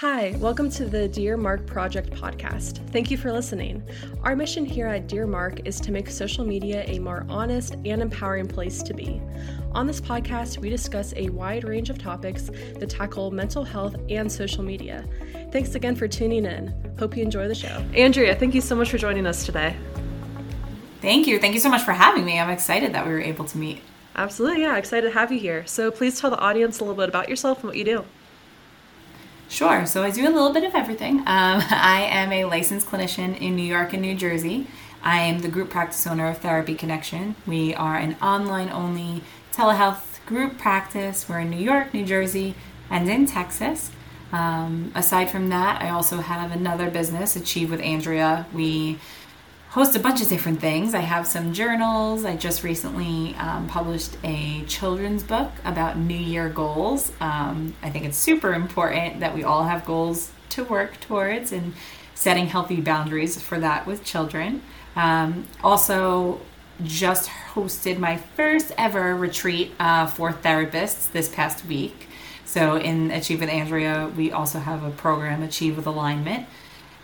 Hi, welcome to the Dear Mark Project podcast. Thank you for listening. Our mission here at Dear Mark is to make social media a more honest and empowering place to be. On this podcast, we discuss a wide range of topics that tackle mental health and social media. Thanks again for tuning in. Hope you enjoy the show. Andrea, thank you so much for joining us today. Thank you. Thank you so much for having me. I'm excited that we were able to meet. Absolutely, yeah, excited to have you here. So please tell the audience a little bit about yourself and what you do. Sure. So I do a little bit of everything. Um, I am a licensed clinician in New York and New Jersey. I am the group practice owner of Therapy Connection. We are an online only telehealth group practice. We're in New York, New Jersey, and in Texas. Um, aside from that, I also have another business, Achieve with Andrea. We host a bunch of different things. I have some journals. I just recently um, published a children's book about New Year goals. Um, I think it's super important that we all have goals to work towards and setting healthy boundaries for that with children. Um, also, just hosted my first ever retreat uh, for therapists this past week. So, in Achieve with Andrea, we also have a program, Achieve with Alignment.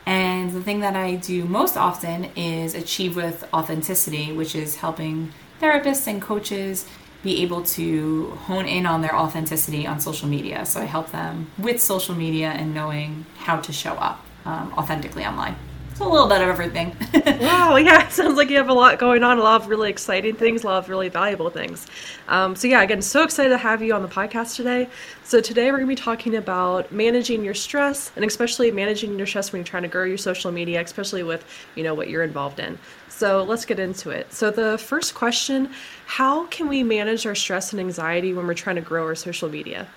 And the thing that I do most often is achieve with authenticity, which is helping therapists and coaches be able to hone in on their authenticity on social media. So I help them with social media and knowing how to show up um, authentically online. So a little bit of everything. wow, yeah, It sounds like you have a lot going on, a lot of really exciting things, a lot of really valuable things. Um, so yeah, again, so excited to have you on the podcast today. So today we're going to be talking about managing your stress, and especially managing your stress when you're trying to grow your social media, especially with you know what you're involved in. So let's get into it. So the first question: How can we manage our stress and anxiety when we're trying to grow our social media?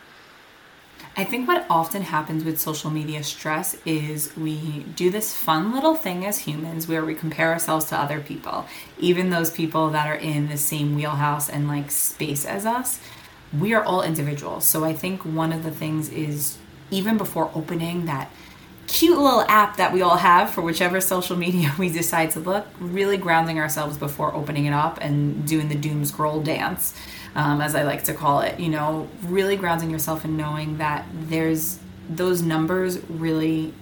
I think what often happens with social media stress is we do this fun little thing as humans where we compare ourselves to other people, even those people that are in the same wheelhouse and like space as us. We are all individuals. So I think one of the things is even before opening that cute little app that we all have for whichever social media we decide to look, really grounding ourselves before opening it up and doing the doom scroll dance um, as I like to call it. You know, really grounding yourself and knowing that there's those numbers really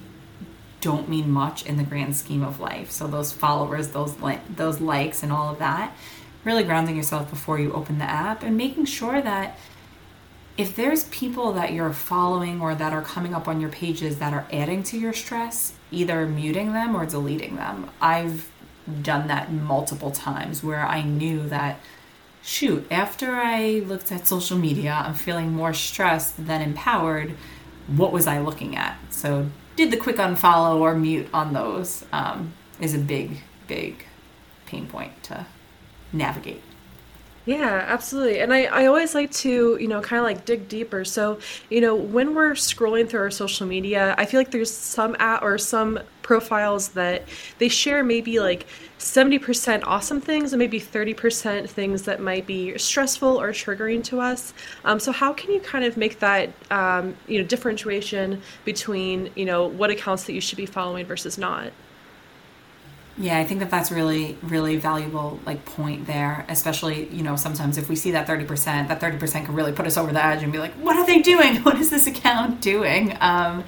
don't mean much in the grand scheme of life. So those followers, those li- those likes, and all of that, really grounding yourself before you open the app and making sure that if there's people that you're following or that are coming up on your pages that are adding to your stress, either muting them or deleting them. I've done that multiple times where I knew that shoot, after I looked at social media, I'm feeling more stressed than empowered. What was I looking at? So, did the quick unfollow or mute on those um, is a big, big pain point to navigate. Yeah, absolutely. And I, I always like to, you know, kind of like dig deeper. So, you know, when we're scrolling through our social media, I feel like there's some at or some profiles that they share maybe like 70% awesome things and maybe 30% things that might be stressful or triggering to us. Um, so how can you kind of make that, um, you know, differentiation between, you know, what accounts that you should be following versus not? Yeah, I think that that's really, really valuable like point there. Especially, you know, sometimes if we see that thirty percent, that thirty percent can really put us over the edge and be like, "What are they doing? What is this account doing?" Um,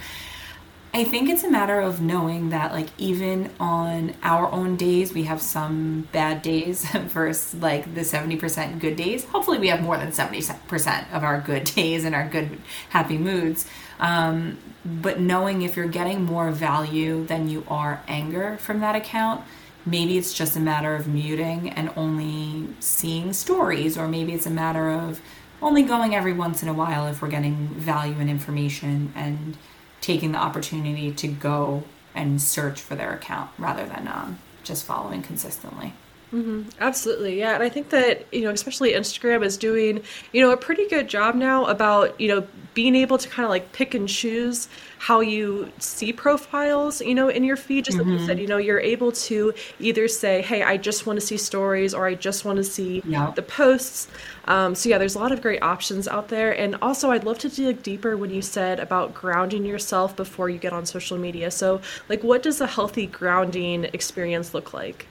I think it's a matter of knowing that, like, even on our own days, we have some bad days versus like the 70% good days. Hopefully, we have more than 70% of our good days and our good, happy moods. Um, but knowing if you're getting more value than you are anger from that account, maybe it's just a matter of muting and only seeing stories, or maybe it's a matter of only going every once in a while if we're getting value and information and taking the opportunity to go and search for their account rather than um, just following consistently. Mm-hmm. Absolutely, yeah, and I think that you know, especially Instagram is doing you know a pretty good job now about you know being able to kind of like pick and choose how you see profiles, you know, in your feed. Just mm-hmm. like you said, mm-hmm. you know, you're able to either say, "Hey, I just want to see stories," or "I just want to see yep. the posts." Um, so yeah, there's a lot of great options out there, and also I'd love to dig deeper when you said about grounding yourself before you get on social media. So, like, what does a healthy grounding experience look like?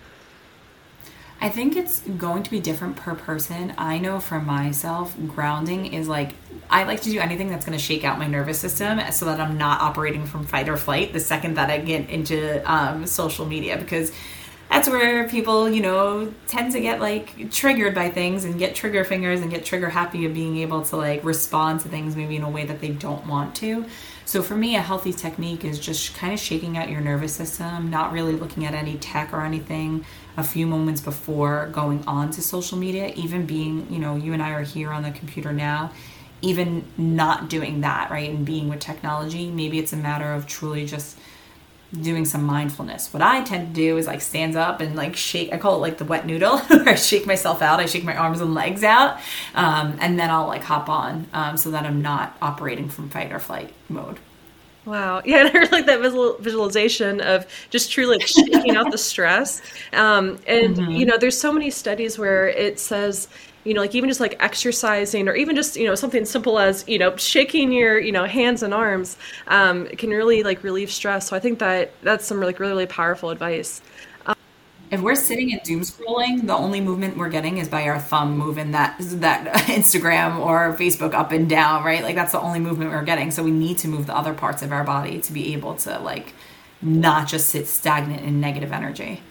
I think it's going to be different per person. I know for myself, grounding is like I like to do anything that's going to shake out my nervous system so that I'm not operating from fight or flight the second that I get into um, social media because that's where people, you know, tend to get like triggered by things and get trigger fingers and get trigger happy of being able to like respond to things maybe in a way that they don't want to. So for me, a healthy technique is just kind of shaking out your nervous system, not really looking at any tech or anything a few moments before going on to social media, even being, you know, you and I are here on the computer now, even not doing that, right? And being with technology, maybe it's a matter of truly just doing some mindfulness. What I tend to do is like stands up and like shake. I call it like the wet noodle. Where I shake myself out. I shake my arms and legs out, um, and then I'll like hop on um, so that I'm not operating from fight or flight mode. Wow. Yeah, and I really like that visual, visualization of just truly like shaking out the stress. Um, and, mm-hmm. you know, there's so many studies where it says you know like even just like exercising or even just you know something simple as you know shaking your you know hands and arms um, can really like relieve stress so i think that that's some like really really powerful advice if we're sitting and doom scrolling, the only movement we're getting is by our thumb moving that that Instagram or Facebook up and down, right? Like that's the only movement we're getting. So we need to move the other parts of our body to be able to like not just sit stagnant in negative energy.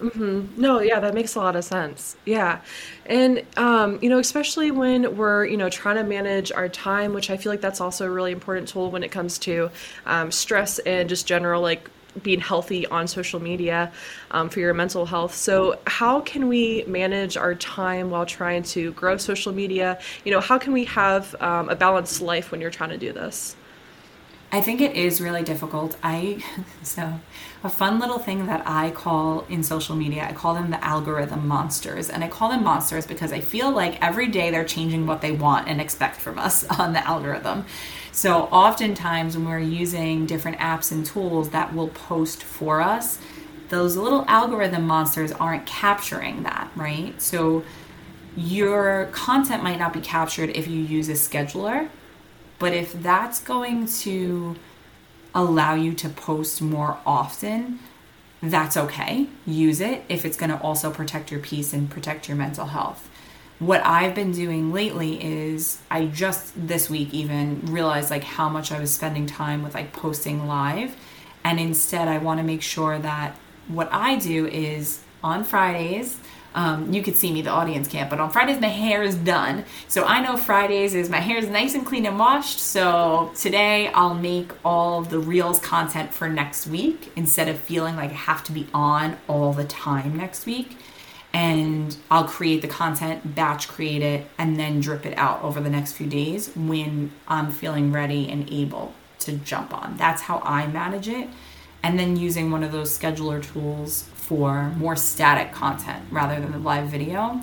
Mm-hmm. No, yeah, that makes a lot of sense. Yeah, and um, you know, especially when we're you know trying to manage our time, which I feel like that's also a really important tool when it comes to um, stress and just general like being healthy on social media um, for your mental health. So, how can we manage our time while trying to grow social media? You know, how can we have um, a balanced life when you're trying to do this? I think it is really difficult. I so a fun little thing that I call in social media, I call them the algorithm monsters. And I call them monsters because I feel like every day they're changing what they want and expect from us on the algorithm. So oftentimes when we're using different apps and tools that will post for us, those little algorithm monsters aren't capturing that, right? So your content might not be captured if you use a scheduler but if that's going to allow you to post more often, that's okay. Use it if it's going to also protect your peace and protect your mental health. What I've been doing lately is I just this week even realized like how much I was spending time with like posting live and instead I want to make sure that what I do is on Fridays um, you could see me, the audience can't, but on Fridays my hair is done. So I know Fridays is my hair is nice and clean and washed. So today I'll make all the Reels content for next week instead of feeling like I have to be on all the time next week. And I'll create the content, batch create it, and then drip it out over the next few days when I'm feeling ready and able to jump on. That's how I manage it. And then using one of those scheduler tools for more static content rather than the live video.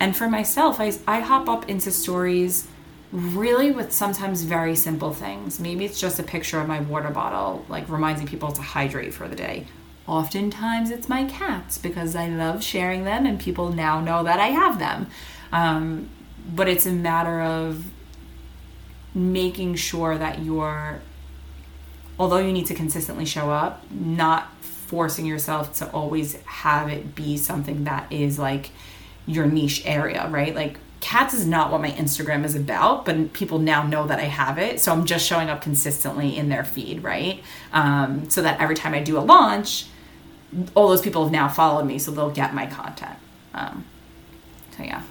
And for myself, I, I hop up into stories really with sometimes very simple things. Maybe it's just a picture of my water bottle, like reminding people to hydrate for the day. Oftentimes it's my cats because I love sharing them and people now know that I have them. Um, but it's a matter of making sure that you're, although you need to consistently show up, not forcing yourself to always have it be something that is like your niche area, right? Like cats is not what my Instagram is about, but people now know that I have it. So I'm just showing up consistently in their feed, right? Um, so that every time I do a launch, all those people have now followed me, so they'll get my content. Um, so yeah.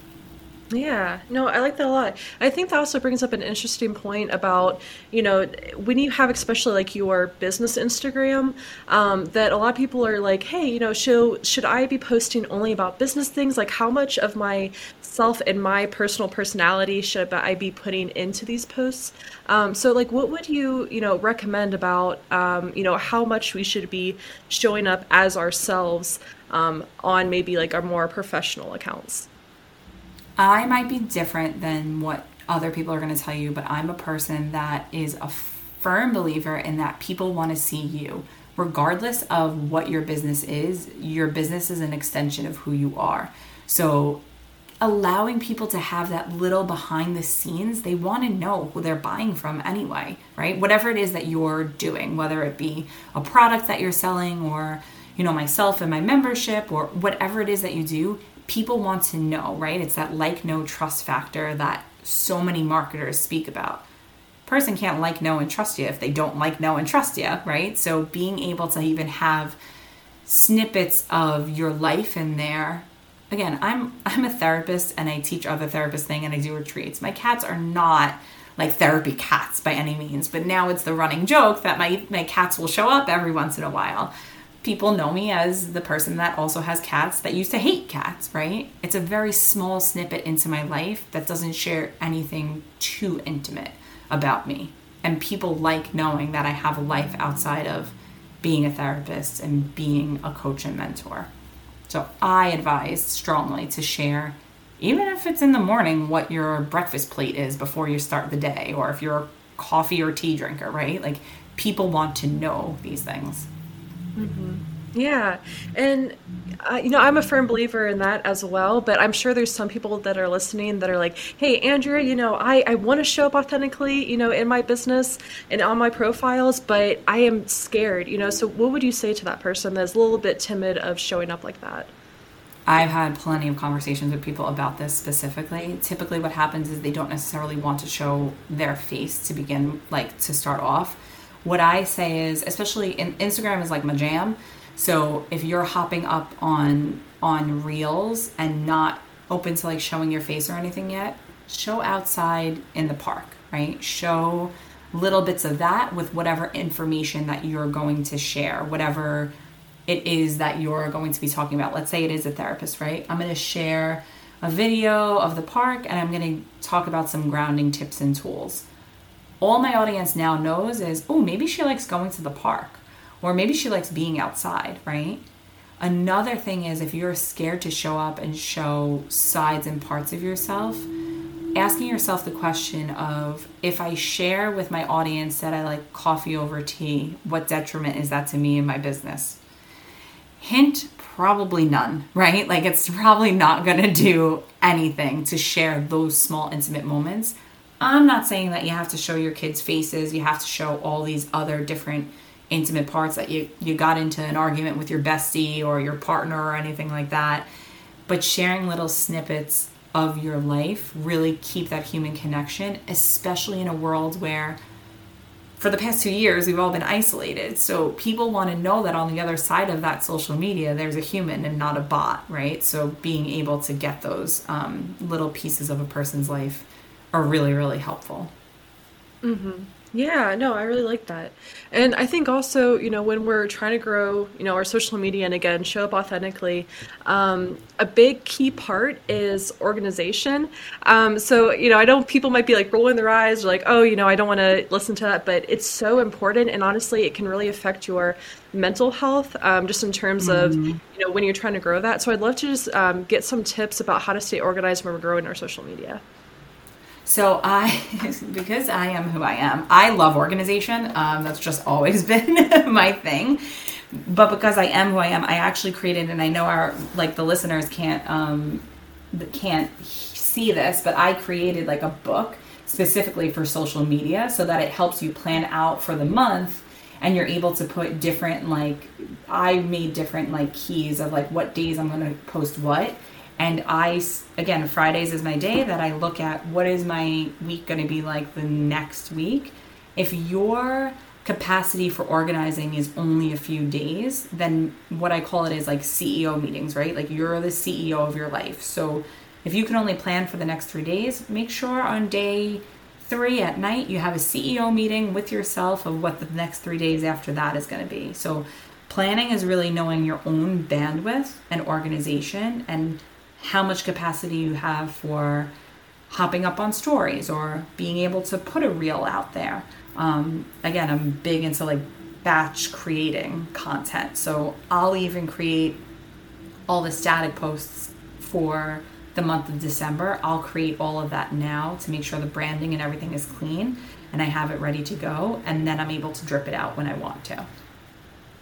Yeah, no, I like that a lot. I think that also brings up an interesting point about, you know, when you have especially like your business Instagram, um, that a lot of people are like, hey, you know, should should I be posting only about business things? Like, how much of my self and my personal personality should I be putting into these posts? Um, so, like, what would you, you know, recommend about, um, you know, how much we should be showing up as ourselves um, on maybe like our more professional accounts? I might be different than what other people are going to tell you, but I'm a person that is a firm believer in that people want to see you. Regardless of what your business is, your business is an extension of who you are. So, allowing people to have that little behind the scenes, they want to know who they're buying from anyway, right? Whatever it is that you're doing, whether it be a product that you're selling or you know, myself and my membership or whatever it is that you do, people want to know, right? It's that like, know, trust factor that so many marketers speak about. Person can't like, know, and trust you if they don't like, know, and trust you, right? So being able to even have snippets of your life in there. Again, I'm I'm a therapist and I teach other therapists thing and I do retreats. My cats are not like therapy cats by any means, but now it's the running joke that my my cats will show up every once in a while people know me as the person that also has cats that used to hate cats, right? It's a very small snippet into my life that doesn't share anything too intimate about me. And people like knowing that I have a life outside of being a therapist and being a coach and mentor. So I advise strongly to share, even if it's in the morning, what your breakfast plate is before you start the day, or if you're a coffee or tea drinker, right? Like people want to know these things. Mm-hmm. Yeah, and uh, you know I'm a firm believer in that as well. But I'm sure there's some people that are listening that are like, "Hey, Andrea, you know I I want to show up authentically, you know, in my business and on my profiles, but I am scared, you know." So what would you say to that person that's a little bit timid of showing up like that? I've had plenty of conversations with people about this specifically. Typically, what happens is they don't necessarily want to show their face to begin, like to start off what I say is, especially in Instagram is like my jam. So if you're hopping up on on reels and not open to like showing your face or anything yet, show outside in the park, right? Show little bits of that with whatever information that you're going to share, whatever it is that you're going to be talking about. Let's say it is a therapist, right? I'm going to share a video of the park and I'm going to talk about some grounding tips and tools all my audience now knows is, oh, maybe she likes going to the park or maybe she likes being outside, right? Another thing is if you're scared to show up and show sides and parts of yourself, asking yourself the question of if I share with my audience that I like coffee over tea, what detriment is that to me and my business? Hint probably none, right? Like it's probably not going to do anything to share those small intimate moments I'm not saying that you have to show your kids' faces, you have to show all these other different intimate parts that you, you got into an argument with your bestie or your partner or anything like that. But sharing little snippets of your life really keep that human connection, especially in a world where for the past two years we've all been isolated. So people want to know that on the other side of that social media there's a human and not a bot, right? So being able to get those um, little pieces of a person's life are really really helpful. Mm-hmm. Yeah, no, I really like that. And I think also, you know, when we're trying to grow, you know, our social media and again, show up authentically, um, a big key part is organization. Um, so, you know, I know people might be like rolling their eyes or like, oh, you know, I don't want to listen to that, but it's so important. And honestly, it can really affect your mental health, um, just in terms mm-hmm. of, you know, when you're trying to grow that. So I'd love to just um, get some tips about how to stay organized when we're growing our social media. So I, because I am who I am, I love organization. Um, that's just always been my thing. But because I am who I am, I actually created, and I know our like the listeners can't um, can't see this, but I created like a book specifically for social media so that it helps you plan out for the month and you're able to put different like I made different like keys of like what days I'm going to post what and I, again, Fridays is my day that I look at what is my week going to be like the next week. If your capacity for organizing is only a few days, then what I call it is like CEO meetings, right? Like you're the CEO of your life. So if you can only plan for the next three days, make sure on day three at night you have a CEO meeting with yourself of what the next three days after that is going to be. So planning is really knowing your own bandwidth and organization and how much capacity you have for hopping up on stories or being able to put a reel out there. Um, again, I'm big into like batch creating content. So I'll even create all the static posts for the month of December. I'll create all of that now to make sure the branding and everything is clean and I have it ready to go. And then I'm able to drip it out when I want to.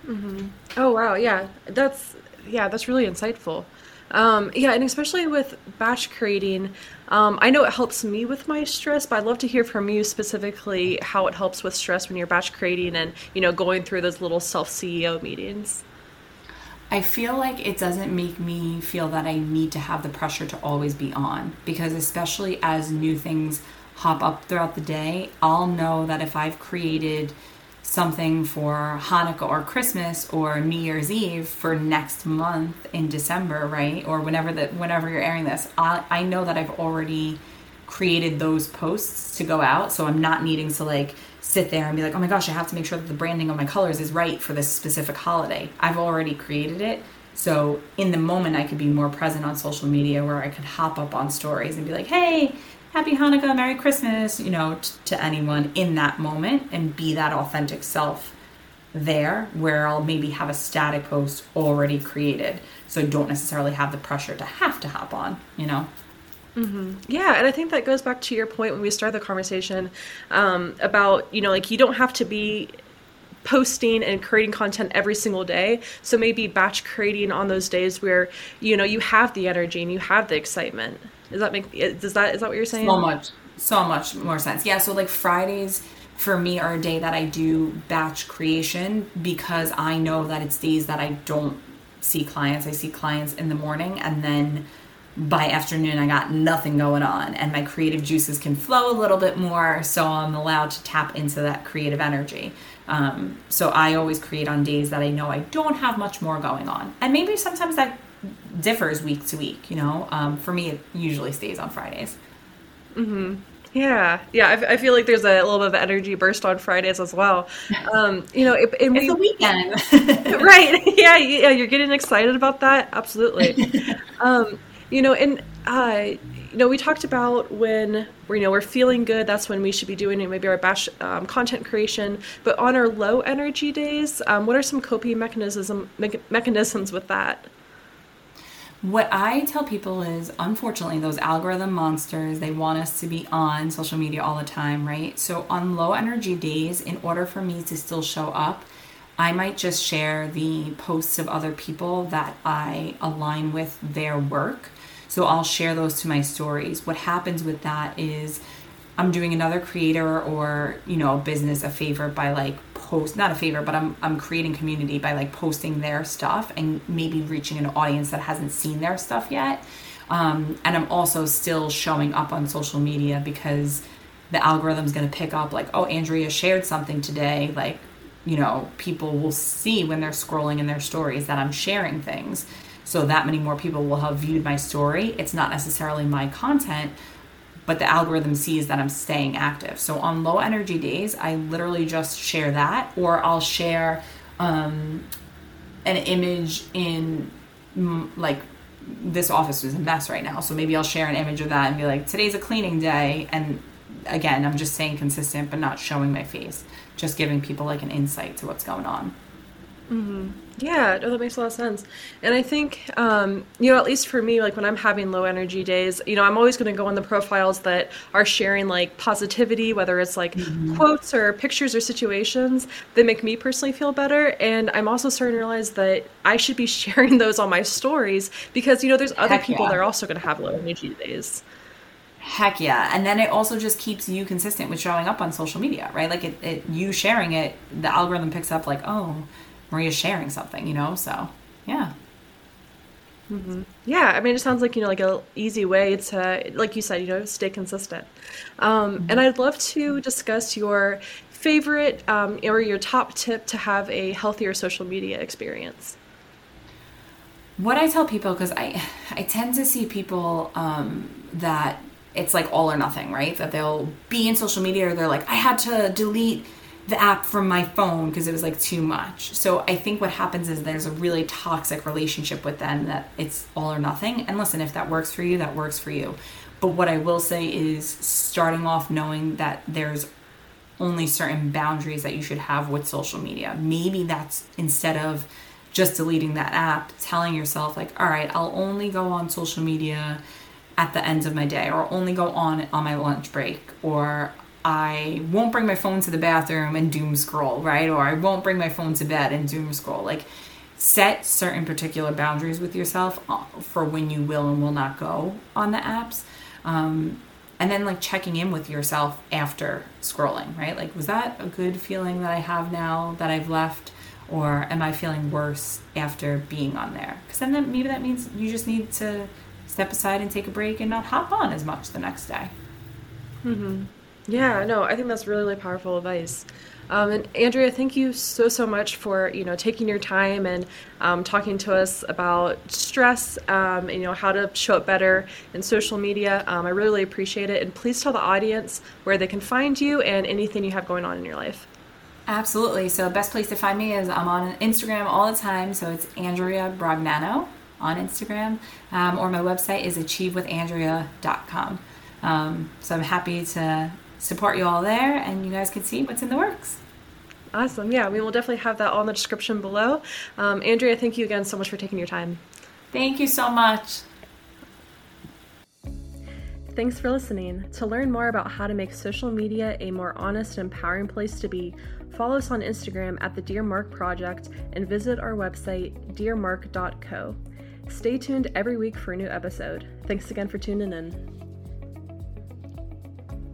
Mm-hmm. Oh, wow. Yeah. That's, yeah, that's really insightful. Um, yeah, and especially with batch creating, um, I know it helps me with my stress, but I'd love to hear from you specifically how it helps with stress when you're batch creating and you know going through those little self CEO meetings. I feel like it doesn't make me feel that I need to have the pressure to always be on because, especially as new things hop up throughout the day, I'll know that if I've created something for Hanukkah or Christmas or New Year's Eve for next month in December, right? Or whenever that whenever you're airing this, I I know that I've already created those posts to go out, so I'm not needing to like sit there and be like, "Oh my gosh, I have to make sure that the branding of my colors is right for this specific holiday." I've already created it. So in the moment I could be more present on social media where I could hop up on stories and be like, "Hey, happy Hanukkah, Merry Christmas, you know, t- to anyone in that moment and be that authentic self there where I'll maybe have a static post already created. So I don't necessarily have the pressure to have to hop on, you know? Mm-hmm. Yeah, and I think that goes back to your point when we started the conversation um, about, you know, like you don't have to be posting and creating content every single day. So maybe batch creating on those days where, you know, you have the energy and you have the excitement. Does that make does that is that what you're saying? So much, so much more sense. Yeah. So like Fridays for me are a day that I do batch creation because I know that it's days that I don't see clients. I see clients in the morning and then by afternoon I got nothing going on and my creative juices can flow a little bit more so I'm allowed to tap into that creative energy. Um, so I always create on days that I know I don't have much more going on. And maybe sometimes that differs week to week. You know, um, for me, it usually stays on Fridays. Hmm. Yeah, yeah. I, I, feel like there's a little bit of energy burst on Fridays as well. Um, you know, it, it's we, a weekend, right? Yeah, yeah. You're getting excited about that. Absolutely. um, you know, and uh, you know, we talked about when we're, you know we're feeling good. That's when we should be doing maybe our batch um, content creation. But on our low energy days, um, what are some coping mechanism me- mechanisms with that? What I tell people is, unfortunately, those algorithm monsters, they want us to be on social media all the time, right? So, on low energy days, in order for me to still show up, I might just share the posts of other people that I align with their work. So, I'll share those to my stories. What happens with that is, I'm doing another creator or, you know, business a favor by like post not a favor but I'm I'm creating community by like posting their stuff and maybe reaching an audience that hasn't seen their stuff yet. Um, and I'm also still showing up on social media because the algorithm's going to pick up like oh Andrea shared something today. Like you know people will see when they're scrolling in their stories that I'm sharing things. So that many more people will have viewed my story. It's not necessarily my content but the algorithm sees that I'm staying active. So on low energy days, I literally just share that, or I'll share um, an image in like this office is a mess right now. So maybe I'll share an image of that and be like, today's a cleaning day. And again, I'm just saying consistent, but not showing my face, just giving people like an insight to what's going on. Mm-hmm. Yeah, no, that makes a lot of sense. And I think, um, you know, at least for me, like when I'm having low energy days, you know, I'm always going to go on the profiles that are sharing like positivity, whether it's like mm-hmm. quotes or pictures or situations that make me personally feel better. And I'm also starting to realize that I should be sharing those on my stories because, you know, there's other Heck people yeah. that are also going to have low energy days. Heck yeah. And then it also just keeps you consistent with showing up on social media, right? Like it, it you sharing it, the algorithm picks up like, oh, Maria's sharing something, you know? So, yeah. Mm-hmm. Yeah, I mean, it sounds like you know, like a easy way to, like you said, you know, stay consistent. Um, mm-hmm. And I'd love to discuss your favorite um, or your top tip to have a healthier social media experience. What I tell people, because I, I tend to see people um, that it's like all or nothing, right? That they'll be in social media or they're like, I had to delete the app from my phone because it was like too much. So I think what happens is there's a really toxic relationship with them that it's all or nothing. And listen, if that works for you, that works for you. But what I will say is starting off knowing that there's only certain boundaries that you should have with social media. Maybe that's instead of just deleting that app, telling yourself, like, all right, I'll only go on social media at the end of my day or only go on on my lunch break or I won't bring my phone to the bathroom and doom scroll, right? Or I won't bring my phone to bed and doom scroll. Like, set certain particular boundaries with yourself uh, for when you will and will not go on the apps. Um, and then, like, checking in with yourself after scrolling, right? Like, was that a good feeling that I have now that I've left? or am I feeling worse after being on there? Because then that, maybe that means you just need to step aside and take a break and not hop on as much the next day. Mm-hmm. Yeah, no, I think that's really, really powerful advice. Um, and Andrea, thank you so so much for you know taking your time and um, talking to us about stress. Um, and, you know how to show up better in social media. Um, I really, appreciate it. And please tell the audience where they can find you and anything you have going on in your life. Absolutely. So best place to find me is I'm on Instagram all the time. So it's Andrea Brognano on Instagram, um, or my website is achievewithandrea.com. Um, so I'm happy to support you all there, and you guys can see what's in the works. Awesome. Yeah, we will definitely have that all in the description below. Um, Andrea, thank you again so much for taking your time. Thank you so much. Thanks for listening. To learn more about how to make social media a more honest and empowering place to be, follow us on Instagram at the Dear Mark Project and visit our website, dearmark.co. Stay tuned every week for a new episode. Thanks again for tuning in.